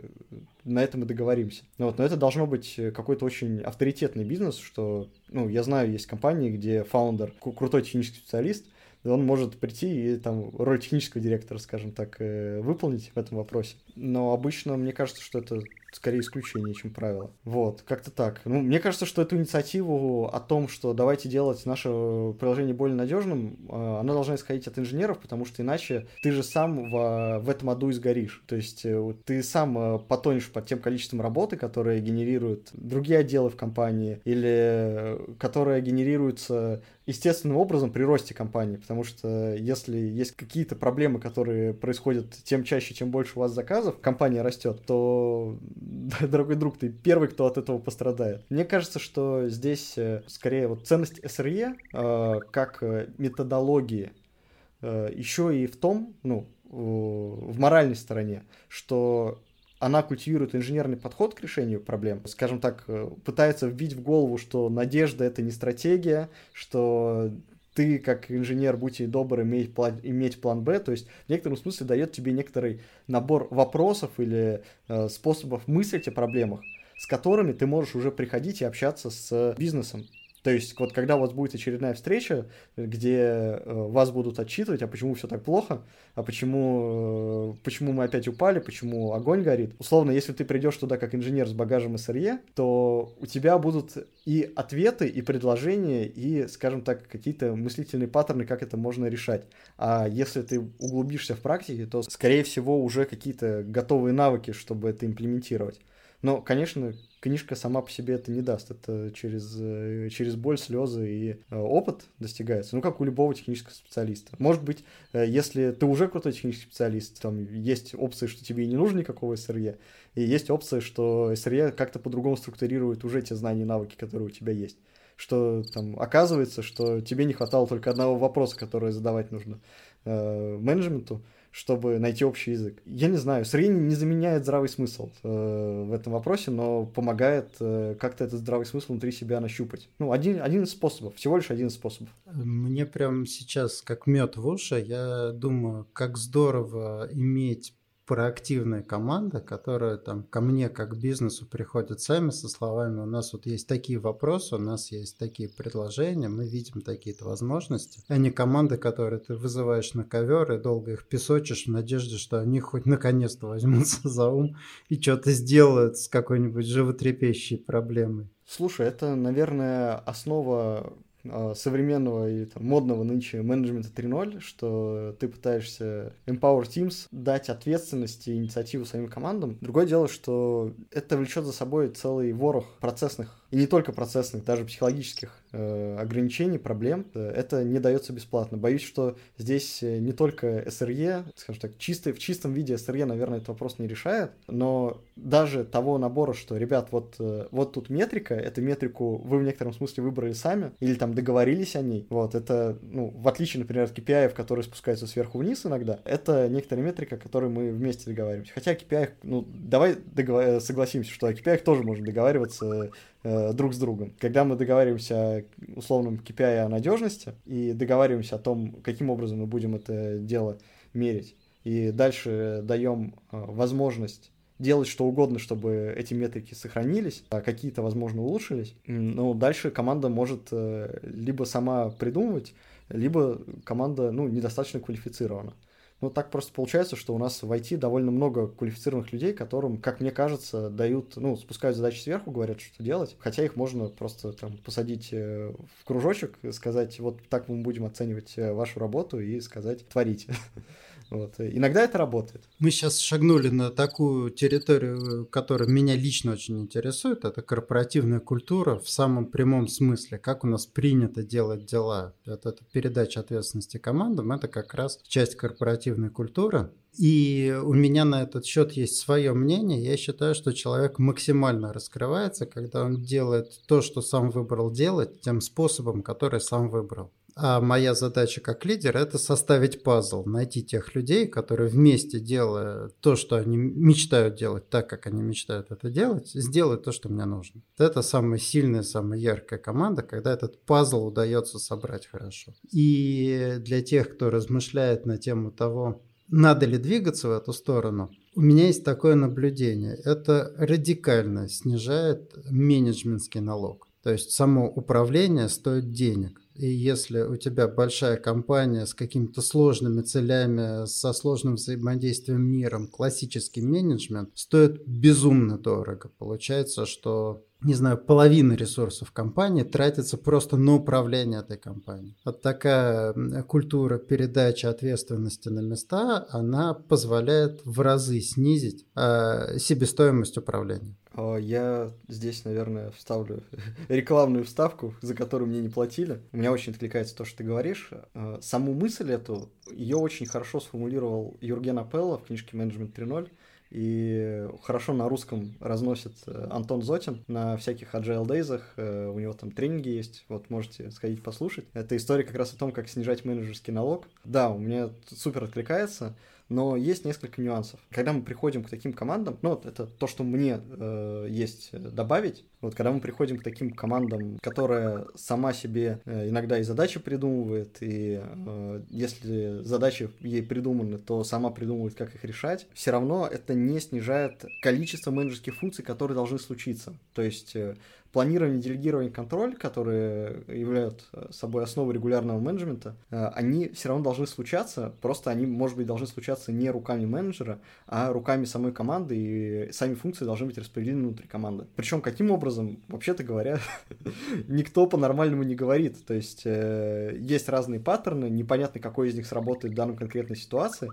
на этом мы договоримся. Вот, но это должно быть какой-то очень авторитетный бизнес, что, ну, я знаю, есть компании, где фаундер крутой технический специалист, он может прийти и там роль технического директора, скажем так, э, выполнить в этом вопросе. Но обычно мне кажется, что это скорее исключение, чем правило. Вот, как-то так. Ну, мне кажется, что эту инициативу о том, что давайте делать наше приложение более надежным, э, она должна исходить от инженеров, потому что иначе ты же сам в, в этом аду изгоришь. То есть э, ты сам э, потонешь под тем количеством работы, которые генерируют другие отделы в компании, или которые генерируются естественным образом при росте компании, потому что если есть какие-то проблемы, которые происходят тем чаще, чем больше у вас заказов, компания растет, то, (laughs) дорогой друг, ты первый, кто от этого пострадает. Мне кажется, что здесь э, скорее вот ценность SRE э, как э, методологии еще и в том, ну, в моральной стороне, что она культивирует инженерный подход к решению проблем, скажем так, пытается вбить в голову, что надежда — это не стратегия, что ты, как инженер, будьте добры, иметь план, иметь план Б, то есть в некотором смысле дает тебе некоторый набор вопросов или э, способов мыслить о проблемах, с которыми ты можешь уже приходить и общаться с бизнесом. То есть, вот когда у вас будет очередная встреча, где э, вас будут отчитывать, а почему все так плохо, а почему, э, почему мы опять упали, почему огонь горит. Условно, если ты придешь туда как инженер с багажем СРЕ, то у тебя будут и ответы, и предложения, и, скажем так, какие-то мыслительные паттерны, как это можно решать. А если ты углубишься в практике, то, скорее всего, уже какие-то готовые навыки, чтобы это имплементировать. Но, конечно, книжка сама по себе это не даст. Это через, э, через боль, слезы и э, опыт достигается. Ну, как у любого технического специалиста. Может быть, э, если ты уже крутой технический специалист, там есть опции, что тебе и не нужно никакого СРЕ, и есть опция, что СРЕ как-то по-другому структурирует уже те знания и навыки, которые у тебя есть что там оказывается, что тебе не хватало только одного вопроса, который задавать нужно э, менеджменту, чтобы найти общий язык. Я не знаю, средний не заменяет здравый смысл э, в этом вопросе, но помогает э, как-то этот здравый смысл внутри себя нащупать. Ну, один, один из способов, всего лишь один из способов. Мне прям сейчас как мед в уши, я думаю, как здорово иметь проактивная команда, которая там ко мне как к бизнесу приходит сами со словами, у нас вот есть такие вопросы, у нас есть такие предложения, мы видим такие-то возможности, а не команды, которые ты вызываешь на ковер и долго их песочишь в надежде, что они хоть наконец-то возьмутся (laughs) за ум и что-то сделают с какой-нибудь животрепещущей проблемой. Слушай, это, наверное, основа современного и там, модного нынче менеджмента 3.0, что ты пытаешься empower teams, дать ответственность и инициативу своим командам. Другое дело, что это влечет за собой целый ворох процессных и не только процессных, даже психологических э, ограничений, проблем, это не дается бесплатно. Боюсь, что здесь э, не только СРЕ, скажем так, чистый, в чистом виде СРЕ, наверное, этот вопрос не решает, но даже того набора, что, ребят, вот, э, вот тут метрика, эту метрику вы в некотором смысле выбрали сами, или там договорились о ней, вот, это, ну, в отличие, например, от KPI, которые спускаются сверху вниз иногда, это некоторая метрика, о которой мы вместе договариваемся. Хотя KPI, ну, давай договор... согласимся, что о KPI тоже можно договариваться Э, друг с другом. Когда мы договариваемся о условном KPI о надежности и договариваемся о том, каким образом мы будем это дело мерить, и дальше даем э, возможность делать что угодно, чтобы эти метрики сохранились, а какие-то, возможно, улучшились, ну, дальше команда может э, либо сама придумывать, либо команда, ну, недостаточно квалифицирована. Ну, так просто получается, что у нас в IT довольно много квалифицированных людей, которым, как мне кажется, дают, ну, спускают задачи сверху, говорят, что делать, хотя их можно просто там посадить э, в кружочек, сказать, вот так мы будем оценивать э, вашу работу и сказать, творите. (laughs) Вот. Иногда это работает. Мы сейчас шагнули на такую территорию, которая меня лично очень интересует. Это корпоративная культура в самом прямом смысле. Как у нас принято делать дела. Вот это передача ответственности командам. Это как раз часть корпоративной культуры. И у меня на этот счет есть свое мнение. Я считаю, что человек максимально раскрывается, когда он делает то, что сам выбрал делать, тем способом, который сам выбрал. А моя задача как лидер – это составить пазл, найти тех людей, которые вместе, делая то, что они мечтают делать, так, как они мечтают это делать, сделают то, что мне нужно. Это самая сильная, самая яркая команда, когда этот пазл удается собрать хорошо. И для тех, кто размышляет на тему того, надо ли двигаться в эту сторону, у меня есть такое наблюдение. Это радикально снижает менеджментский налог. То есть само управление стоит денег. И если у тебя большая компания с какими-то сложными целями, со сложным взаимодействием миром, классический менеджмент стоит безумно дорого. Получается, что не знаю, половина ресурсов компании тратится просто на управление этой компанией. Вот такая культура передачи ответственности на места, она позволяет в разы снизить э, себестоимость управления. Я здесь, наверное, вставлю (laughs) рекламную вставку, за которую мне не платили. У меня очень откликается то, что ты говоришь. А, саму мысль эту, ее очень хорошо сформулировал Юрген Апелло в книжке «Менеджмент 3.0» и хорошо на русском разносит э, Антон Зотин на всяких agile days, э, у него там тренинги есть, вот можете сходить послушать. Это история как раз о том, как снижать менеджерский налог. Да, у меня супер откликается, но есть несколько нюансов. Когда мы приходим к таким командам, ну вот это то, что мне э, есть добавить, вот когда мы приходим к таким командам, которая сама себе э, иногда и задачи придумывает, и э, если задачи ей придуманы, то сама придумывает, как их решать, все равно это не снижает количество менеджерских функций, которые должны случиться. То есть э, планирование, делегирование, контроль, которые являются э, собой основой регулярного менеджмента, э, они все равно должны случаться, просто они, может быть, должны случаться не руками менеджера, а руками самой команды, и сами функции должны быть распределены внутри команды. Причем каким образом, вообще-то говоря, (laughs) никто по-нормальному не говорит. То есть э, есть разные паттерны, непонятно, какой из них сработает в данной конкретной ситуации,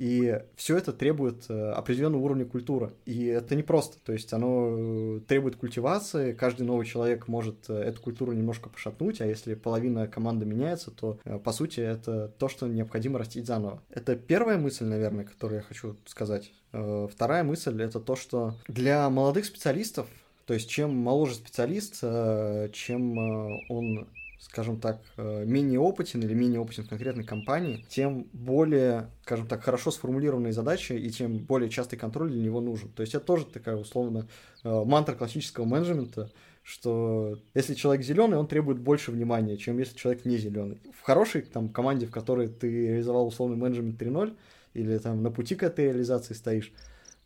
и все это требует э, определенного уровня культуры. И это не просто. То есть оно э, требует культивации. Каждый новый человек может э, эту культуру немножко пошатнуть, а если половина команды меняется, то по сути это то, что необходимо растить заново. Это первая мысль, наверное, которую я хочу сказать. Вторая мысль это то, что для молодых специалистов то есть чем моложе специалист, чем он скажем так, э, менее опытен или менее опытен в конкретной компании, тем более, скажем так, хорошо сформулированные задачи и тем более частый контроль для него нужен. То есть это тоже такая условно э, мантра классического менеджмента, что если человек зеленый, он требует больше внимания, чем если человек не зеленый. В хорошей там команде, в которой ты реализовал условный менеджмент 3.0 или там на пути к этой реализации стоишь,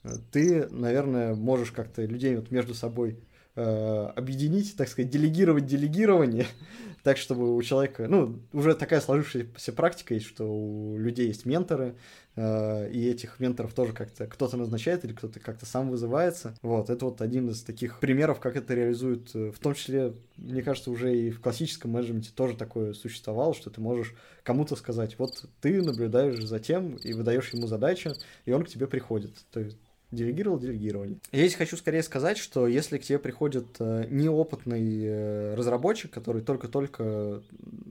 э, ты, наверное, можешь как-то людей вот между собой объединить, так сказать, делегировать делегирование, (laughs) так, чтобы у человека, ну, уже такая сложившаяся практика есть, что у людей есть менторы, э, и этих менторов тоже как-то кто-то назначает или кто-то как-то сам вызывается. Вот, это вот один из таких примеров, как это реализуют, э, в том числе, мне кажется, уже и в классическом менеджменте тоже такое существовало, что ты можешь кому-то сказать, вот ты наблюдаешь за тем и выдаешь ему задачу, и он к тебе приходит. То есть делегировал делегирование. Я здесь хочу скорее сказать, что если к тебе приходит э, неопытный э, разработчик, который только-только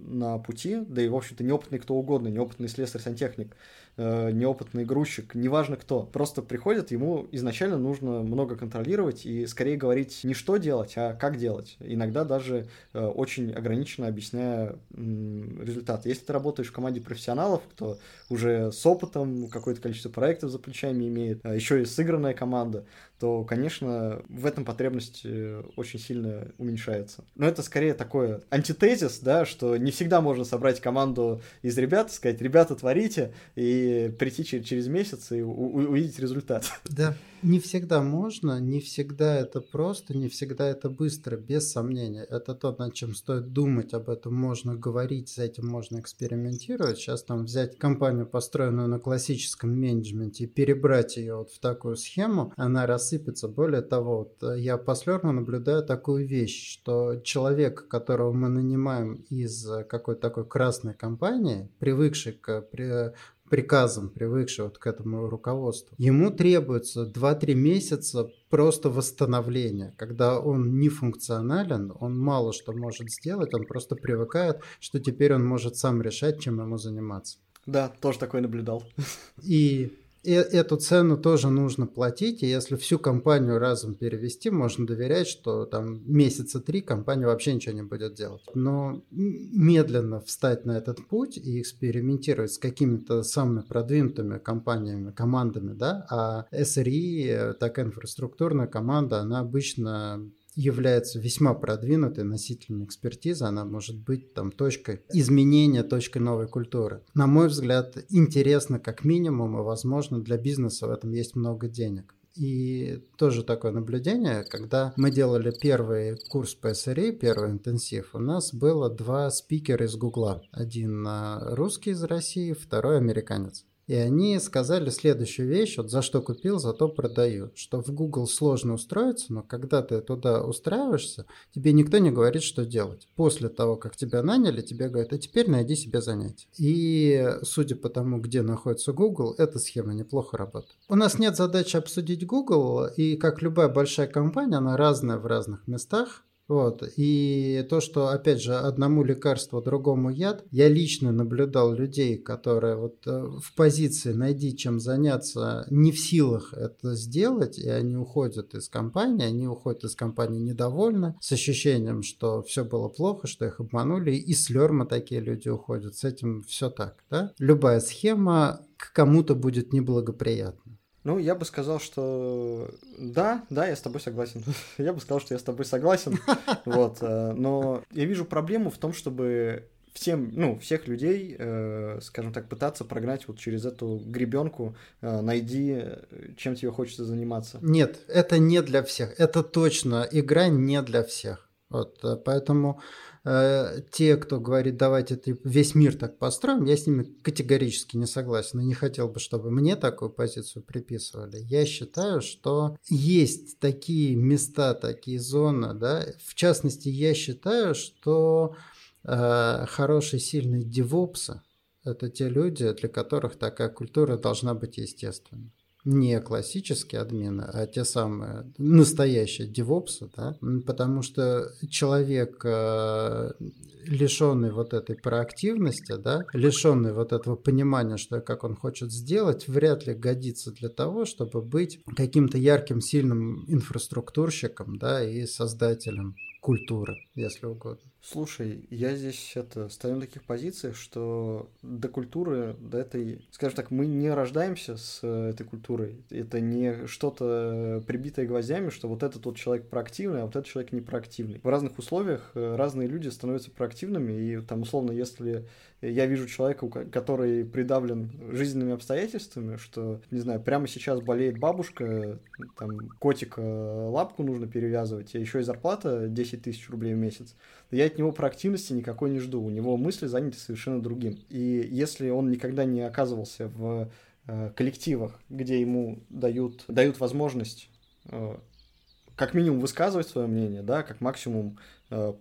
на пути, да и, в общем-то, неопытный кто угодно, неопытный слесарь-сантехник, э, неопытный грузчик, неважно кто, просто приходит, ему изначально нужно много контролировать и скорее говорить не что делать, а как делать. Иногда даже э, очень ограниченно объясняя м, результат. Если ты работаешь в команде профессионалов, кто уже с опытом, какое-то количество проектов за плечами имеет, а еще и сыгранная команда, то, конечно, в этом потребность э, очень сильно уменьшается. Но это скорее такое антитезис, да, что не всегда можно собрать команду из ребят, сказать, ребята, творите, и прийти через месяц и увидеть результат. (laughs) Да, не всегда можно, не всегда это просто, не всегда это быстро, без сомнения. Это то, над чем стоит думать, об этом можно говорить, с этим можно экспериментировать. Сейчас там взять компанию, построенную на классическом менеджменте, и перебрать ее вот в такую схему, она рассыпется. Более того, вот э, я послерно наблюдаю такую вещь, что человек, которого мы нанимаем из э, какой-то такой красной компании, привыкший к приказам, привыкший вот к этому руководству, ему требуется 2-3 месяца просто восстановления. Когда он не функционален, он мало что может сделать, он просто привыкает, что теперь он может сам решать, чем ему заниматься. Да, тоже такое наблюдал. И эту цену тоже нужно платить, и если всю компанию разом перевести, можно доверять, что там месяца три компания вообще ничего не будет делать. Но медленно встать на этот путь и экспериментировать с какими-то самыми продвинутыми компаниями, командами, да, а SRE, такая инфраструктурная команда, она обычно является весьма продвинутой носителем экспертизы, она может быть там точкой изменения, точкой новой культуры. На мой взгляд, интересно как минимум, и возможно для бизнеса в этом есть много денег. И тоже такое наблюдение, когда мы делали первый курс по SRE, первый интенсив, у нас было два спикера из Гугла. Один русский из России, второй американец. И они сказали следующую вещь, вот за что купил, за то продаю. Что в Google сложно устроиться, но когда ты туда устраиваешься, тебе никто не говорит, что делать. После того, как тебя наняли, тебе говорят, а теперь найди себе занятие. И судя по тому, где находится Google, эта схема неплохо работает. У нас нет задачи обсудить Google, и как любая большая компания, она разная в разных местах. Вот. И то, что, опять же, одному лекарству, другому яд, я лично наблюдал людей, которые вот э, в позиции «найди чем заняться», не в силах это сделать, и они уходят из компании, они уходят из компании недовольны, с ощущением, что все было плохо, что их обманули, и с Лерма такие люди уходят. С этим все так, да? Любая схема к кому-то будет неблагоприятна. Ну, я бы сказал, что да, да, я с тобой согласен. (laughs) я бы сказал, что я с тобой согласен. (laughs) вот, э, но я вижу проблему в том, чтобы всем, ну, всех людей, э, скажем так, пытаться прогнать вот через эту гребенку, э, найди, чем тебе хочется заниматься. Нет, это не для всех. Это точно игра не для всех. Вот, поэтому Э, те, кто говорит, давайте ты весь мир так построим, я с ними категорически не согласен. И не хотел бы, чтобы мне такую позицию приписывали. Я считаю, что есть такие места, такие зоны, да, в частности, я считаю, что э, хорошие, сильные девопсы – это те люди, для которых такая культура должна быть естественной не классические админы, а те самые настоящие девопсы, да, потому что человек, э, лишенный вот этой проактивности, да, лишенный вот этого понимания, что как он хочет сделать, вряд ли годится для того, чтобы быть каким-то ярким, сильным инфраструктурщиком, да, и создателем культуры, если угодно. Слушай, я здесь это стою на таких позициях, что до культуры, до этой, скажем так, мы не рождаемся с э, этой культурой. Это не что-то прибитое гвоздями, что вот этот вот человек проактивный, а вот этот человек не проактивный. В разных условиях э, разные люди становятся проактивными, и там условно, если я вижу человека, который придавлен жизненными обстоятельствами, что, не знаю, прямо сейчас болеет бабушка, там, котик лапку нужно перевязывать, а еще и зарплата 10 тысяч рублей в месяц, я от него про активности никакой не жду. У него мысли заняты совершенно другим. И если он никогда не оказывался в э, коллективах, где ему дают, дают возможность э, как минимум высказывать свое мнение, да, как максимум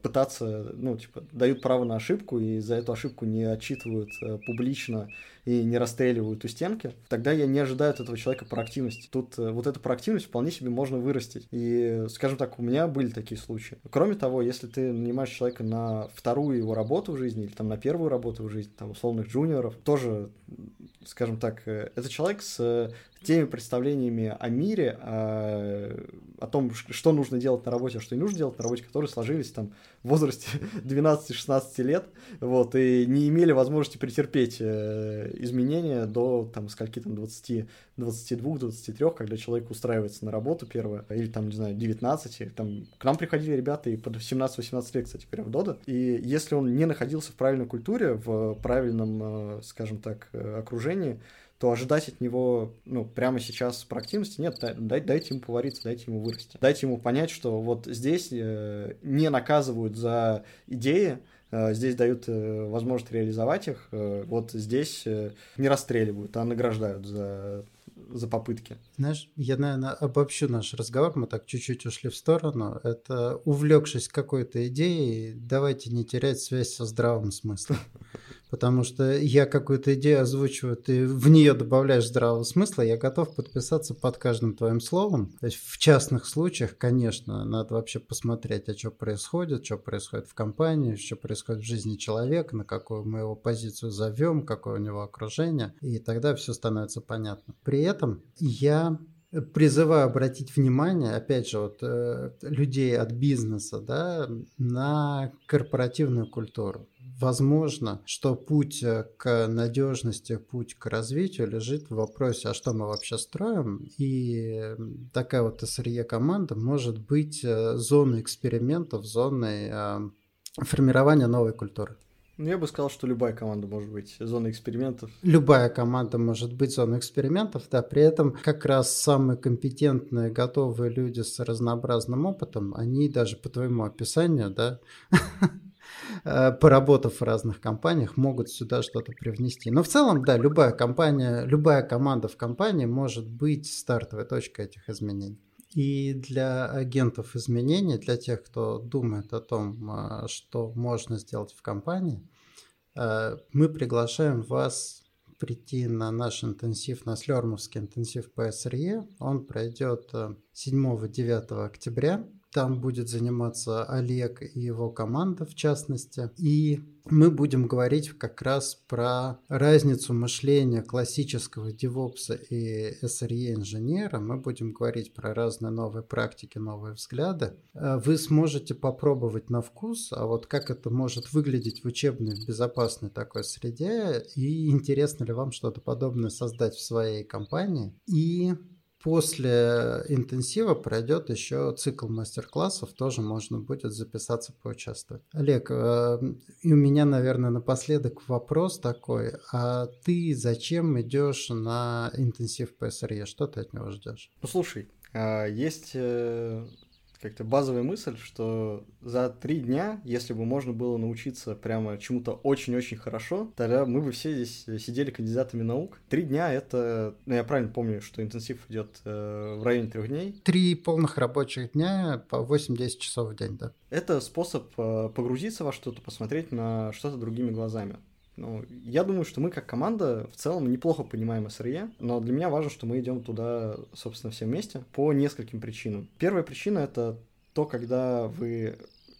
пытаться, ну, типа, дают право на ошибку и за эту ошибку не отчитывают э, публично и не расстреливают у стенки, тогда я не ожидаю от этого человека проактивности. Тут э, вот эту проактивность вполне себе можно вырастить. И, скажем так, у меня были такие случаи. Кроме того, если ты нанимаешь человека на вторую его работу в жизни или там на первую работу в жизни, там условных джуниоров, тоже, скажем так, это человек с теми представлениями о мире, о, том, что нужно делать на работе, а что не нужно делать на работе, которые сложились там в возрасте (laughs) 12-16 лет, вот, и не имели возможности претерпеть э, изменения до, там, скольки там, 20, 22-23, когда человек устраивается на работу первое, или там, не знаю, 19, там, к нам приходили ребята и под 17-18 лет, кстати, прям в Дода, и если он не находился в правильной культуре, в правильном, э, скажем так, э, окружении, то ожидать от него, ну, прямо сейчас проактивности нет, дай, дайте ему повариться, дайте ему вырасти. Дайте ему понять, что вот здесь э, не наказывают за идеи, э, здесь дают э, возможность реализовать их, э, вот здесь э, не расстреливают, а награждают за за попытки. Знаешь, я, наверное, обобщу наш разговор, мы так чуть-чуть ушли в сторону. Это увлекшись какой-то идеей, давайте не терять связь со здравым смыслом. Потому что я какую-то идею озвучиваю, ты в нее добавляешь здравого смысла, я готов подписаться под каждым твоим словом. То есть в частных случаях, конечно, надо вообще посмотреть, а что происходит, что происходит в компании, что происходит в жизни человека, на какую мы его позицию зовем, какое у него окружение, и тогда все становится понятно. При этом я призываю обратить внимание, опять же, вот, э, людей от бизнеса да, на корпоративную культуру. Возможно, что путь э, к надежности, путь к развитию лежит в вопросе, а что мы вообще строим, и такая вот SRE команда может быть э, зоной экспериментов, зоной э, формирования новой культуры. Ну, я бы сказал, что любая команда может быть зоной экспериментов. Любая команда может быть зоной экспериментов, да, при этом как раз самые компетентные, готовые люди с разнообразным опытом, они даже по твоему описанию, да, (laughs) поработав в разных компаниях, могут сюда что-то привнести. Но в целом, да, любая компания, любая команда в компании может быть стартовой точкой этих изменений. И для агентов изменений, для тех, кто думает о том, а, что можно сделать в компании, а, мы приглашаем вас прийти на наш интенсив, на Слермовский интенсив по СРЕ. Он пройдет 7-9 а, октября. Там будет заниматься Олег и его команда в частности. И мы будем говорить как раз про разницу мышления классического DevOps и SRE инженера. Мы будем говорить про разные новые практики, новые взгляды. Э, вы сможете попробовать на вкус, а вот как это может выглядеть в учебной, в безопасной такой среде, и интересно ли вам что-то подобное создать в своей компании. И После интенсива пройдет еще цикл мастер-классов, тоже можно будет записаться поучаствовать. Олег, э, и у меня, наверное, напоследок вопрос такой. А ты зачем идешь на интенсив по СРЕ? Что ты от него ждешь? Ну, слушай, а, есть э, как-то базовая мысль, что за три дня, если бы можно было научиться прямо чему-то очень-очень хорошо, тогда мы бы все здесь сидели кандидатами наук. Три дня это, ну я правильно помню, что интенсив идет э, в районе трех дней. Три полных рабочих дня по 8-10 часов в день, да. Это способ э, погрузиться во что-то, посмотреть на что-то другими глазами. Ну, я думаю, что мы как команда в целом неплохо понимаем СРЕ, но для меня важно, что мы идем туда, собственно, все вместе по нескольким причинам. Первая причина — это то, когда вы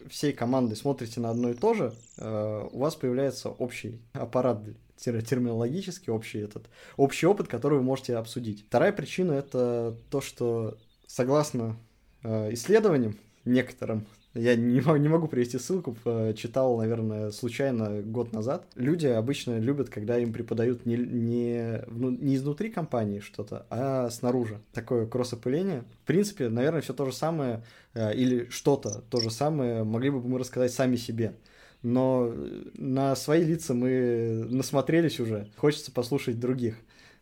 всей командой смотрите на одно и то же, э, у вас появляется общий аппарат терминологический, общий этот, общий опыт, который вы можете обсудить. Вторая причина — это то, что согласно э, исследованиям некоторым, я не, не могу привести ссылку, читал, наверное, случайно год назад. Люди обычно любят, когда им преподают не, не, не изнутри компании что-то, а снаружи. Такое кроссопыление. В принципе, наверное, все то же самое, э, или что-то то же самое могли бы мы рассказать сами себе. Но на свои лица мы насмотрелись уже. Хочется послушать других.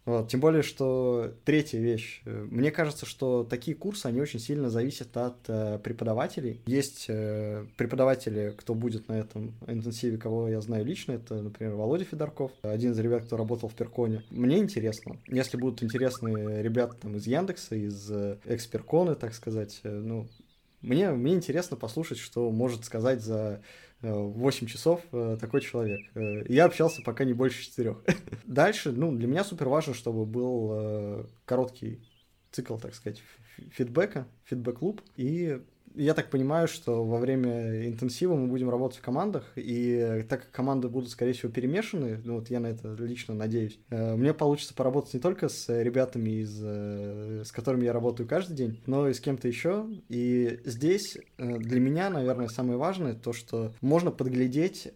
Вот, тем более, что третья вещь. Мне кажется, что такие курсы, они очень сильно зависят от э, преподавателей. Есть э, преподаватели, кто будет на этом интенсиве, кого я знаю лично. Это, например, Володя Федорков, один из ребят, кто работал в Перконе. Мне интересно. Если будут интересные ребята там из Яндекса, из э, Эксперконы, так сказать, э, ну, мне, мне интересно послушать, что может сказать за 8 часов э, такой человек. Э, я общался пока не больше четырех. (laughs) Дальше, ну, для меня супер важно, чтобы был э, короткий цикл, так сказать, фидбэка, фидбэк-клуб, и я так понимаю, что во время интенсива мы будем работать в командах, и так как команды будут, скорее всего, перемешаны, ну вот я на это лично надеюсь, э, мне получится поработать не только с ребятами, из, э, с которыми я работаю каждый день, но и с кем-то еще. И здесь э, для меня, наверное, самое важное то, что можно подглядеть,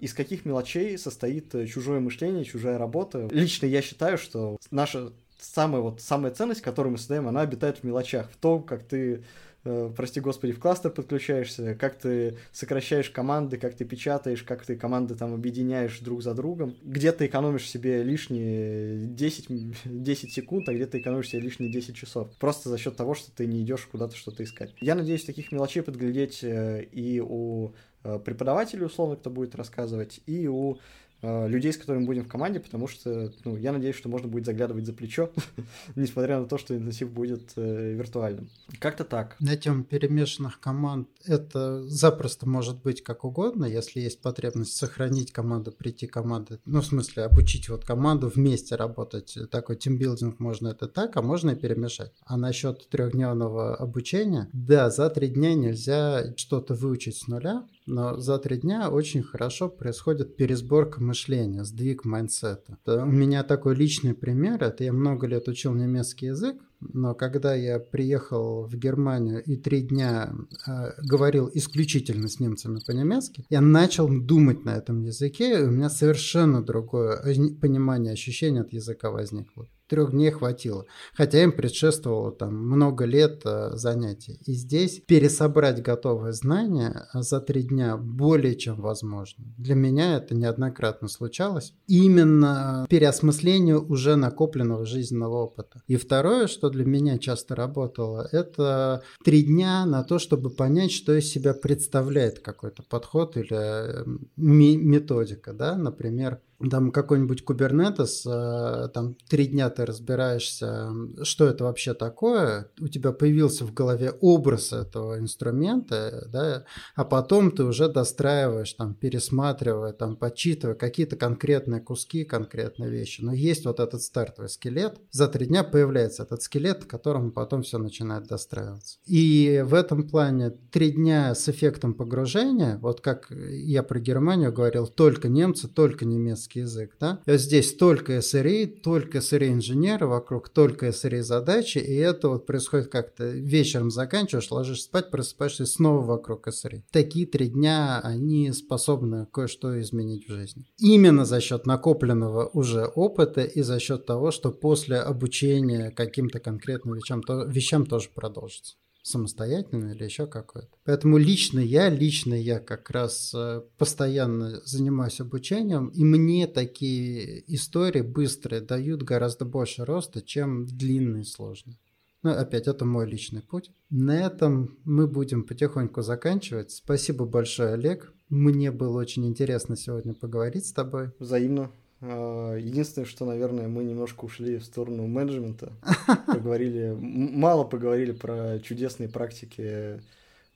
из каких мелочей состоит чужое мышление, чужая работа. Лично я считаю, что наша самая вот самая ценность, которую мы создаем, она обитает в мелочах, в том, как ты прости господи, в кластер подключаешься, как ты сокращаешь команды, как ты печатаешь, как ты команды там объединяешь друг за другом. Где ты экономишь себе лишние 10, 10 секунд, а где ты экономишь себе лишние 10 часов. Просто за счет того, что ты не идешь куда-то что-то искать. Я надеюсь, таких мелочей подглядеть э, и у э, преподавателей, условно, кто будет рассказывать, и у Э, людей, с которыми будем в команде, потому что, ну, я надеюсь, что можно будет заглядывать за плечо, (laughs) несмотря на то, что интенсив будет э, виртуальным. Как-то так. Насчет перемешанных команд это запросто может быть как угодно, если есть потребность сохранить команду, прийти команды, ну, в смысле, обучить вот команду вместе работать. Такой тимбилдинг можно это так, а можно и перемешать. А насчет трехдневного обучения, да, за три дня нельзя что-то выучить с нуля, но за три дня очень хорошо происходит пересборка мышления, сдвиг майндсета. У меня такой личный пример, это я много лет учил немецкий язык, но когда я приехал в Германию и три дня э, говорил исключительно с немцами по-немецки, я начал думать на этом языке, и у меня совершенно другое понимание, ощущение от языка возникло. Трех дней хватило. Хотя им предшествовало там много лет э, занятий. И здесь пересобрать готовые знания за три дня более чем возможно. Для меня это неоднократно случалось. Именно переосмысление уже накопленного жизненного опыта. И второе, что для меня часто работало, это три дня на то, чтобы понять, что из себя представляет какой-то подход или э, методика. Да? Например, там какой-нибудь Kubernetes, э, там три дня ты разбираешься, что это вообще такое, у тебя появился в голове образ этого инструмента, да, а потом ты уже достраиваешь, там, пересматривая, там, почитывая какие-то конкретные куски, конкретные вещи. Но есть вот этот стартовый скелет, за три дня появляется этот скелет, к которому потом все начинает достраиваться. И в этом плане три дня с эффектом погружения, вот как я про Германию говорил, только немцы, только немецкие английский язык, да? Здесь только SRE, только SRE инженеры вокруг, только SRE задачи, и это вот происходит как-то вечером заканчиваешь, ложишься спать, просыпаешься снова вокруг SRE. Такие три дня, они способны кое-что изменить в жизни. Именно за счет накопленного уже опыта и за счет того, что после обучения каким-то конкретным вещам, то, вещам тоже продолжится самостоятельно или еще какое-то. Поэтому лично я, лично я как раз э, постоянно занимаюсь обучением, и мне такие истории быстрые дают гораздо больше роста, чем длинные сложные. Ну, опять, это мой личный путь. На этом мы будем потихоньку заканчивать. Спасибо большое, Олег. Мне было очень интересно сегодня поговорить с тобой. Взаимно. А, единственное, что, наверное, мы немножко ушли в сторону менеджмента. (laughs) Поговорили, мало поговорили про чудесные практики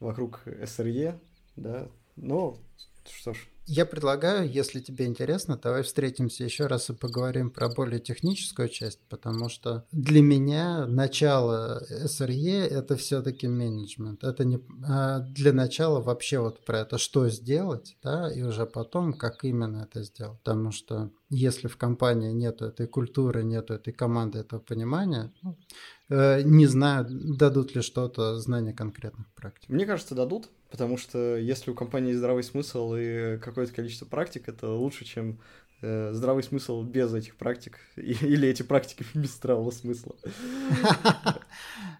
вокруг СРЕ, да. Но что ж, я предлагаю, если тебе интересно, давай встретимся еще раз и поговорим про более техническую часть, потому что для меня начало SRE это все-таки менеджмент. Это не а для начала вообще вот про это, что сделать, да, и уже потом, как именно это сделать. Потому что если в компании нету этой культуры, нету этой команды, этого понимания, ну, не знаю, дадут ли что-то знания конкретных практик. Мне кажется, дадут, Потому что если у компании есть здравый смысл и какое-то количество практик, это лучше, чем э, здравый смысл без этих практик, (laughs) или эти практики (laughs) без здравого смысла.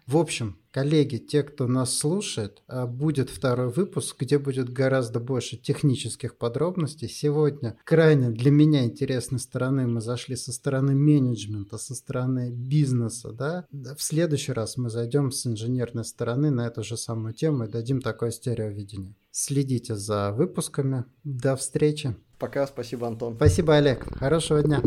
В общем, коллеги, те, кто нас слушает, а, будет второй выпуск, где будет гораздо больше технических подробностей. Сегодня крайне для меня интересной стороны мы зашли со стороны менеджмента, со стороны бизнеса. Да? В следующий раз мы зайдем с инженерной стороны на эту же самую тему и дадим такое стереовидение. Следите за выпусками. До встречи. Пока, спасибо, Антон. Спасибо, Олег. Хорошего дня.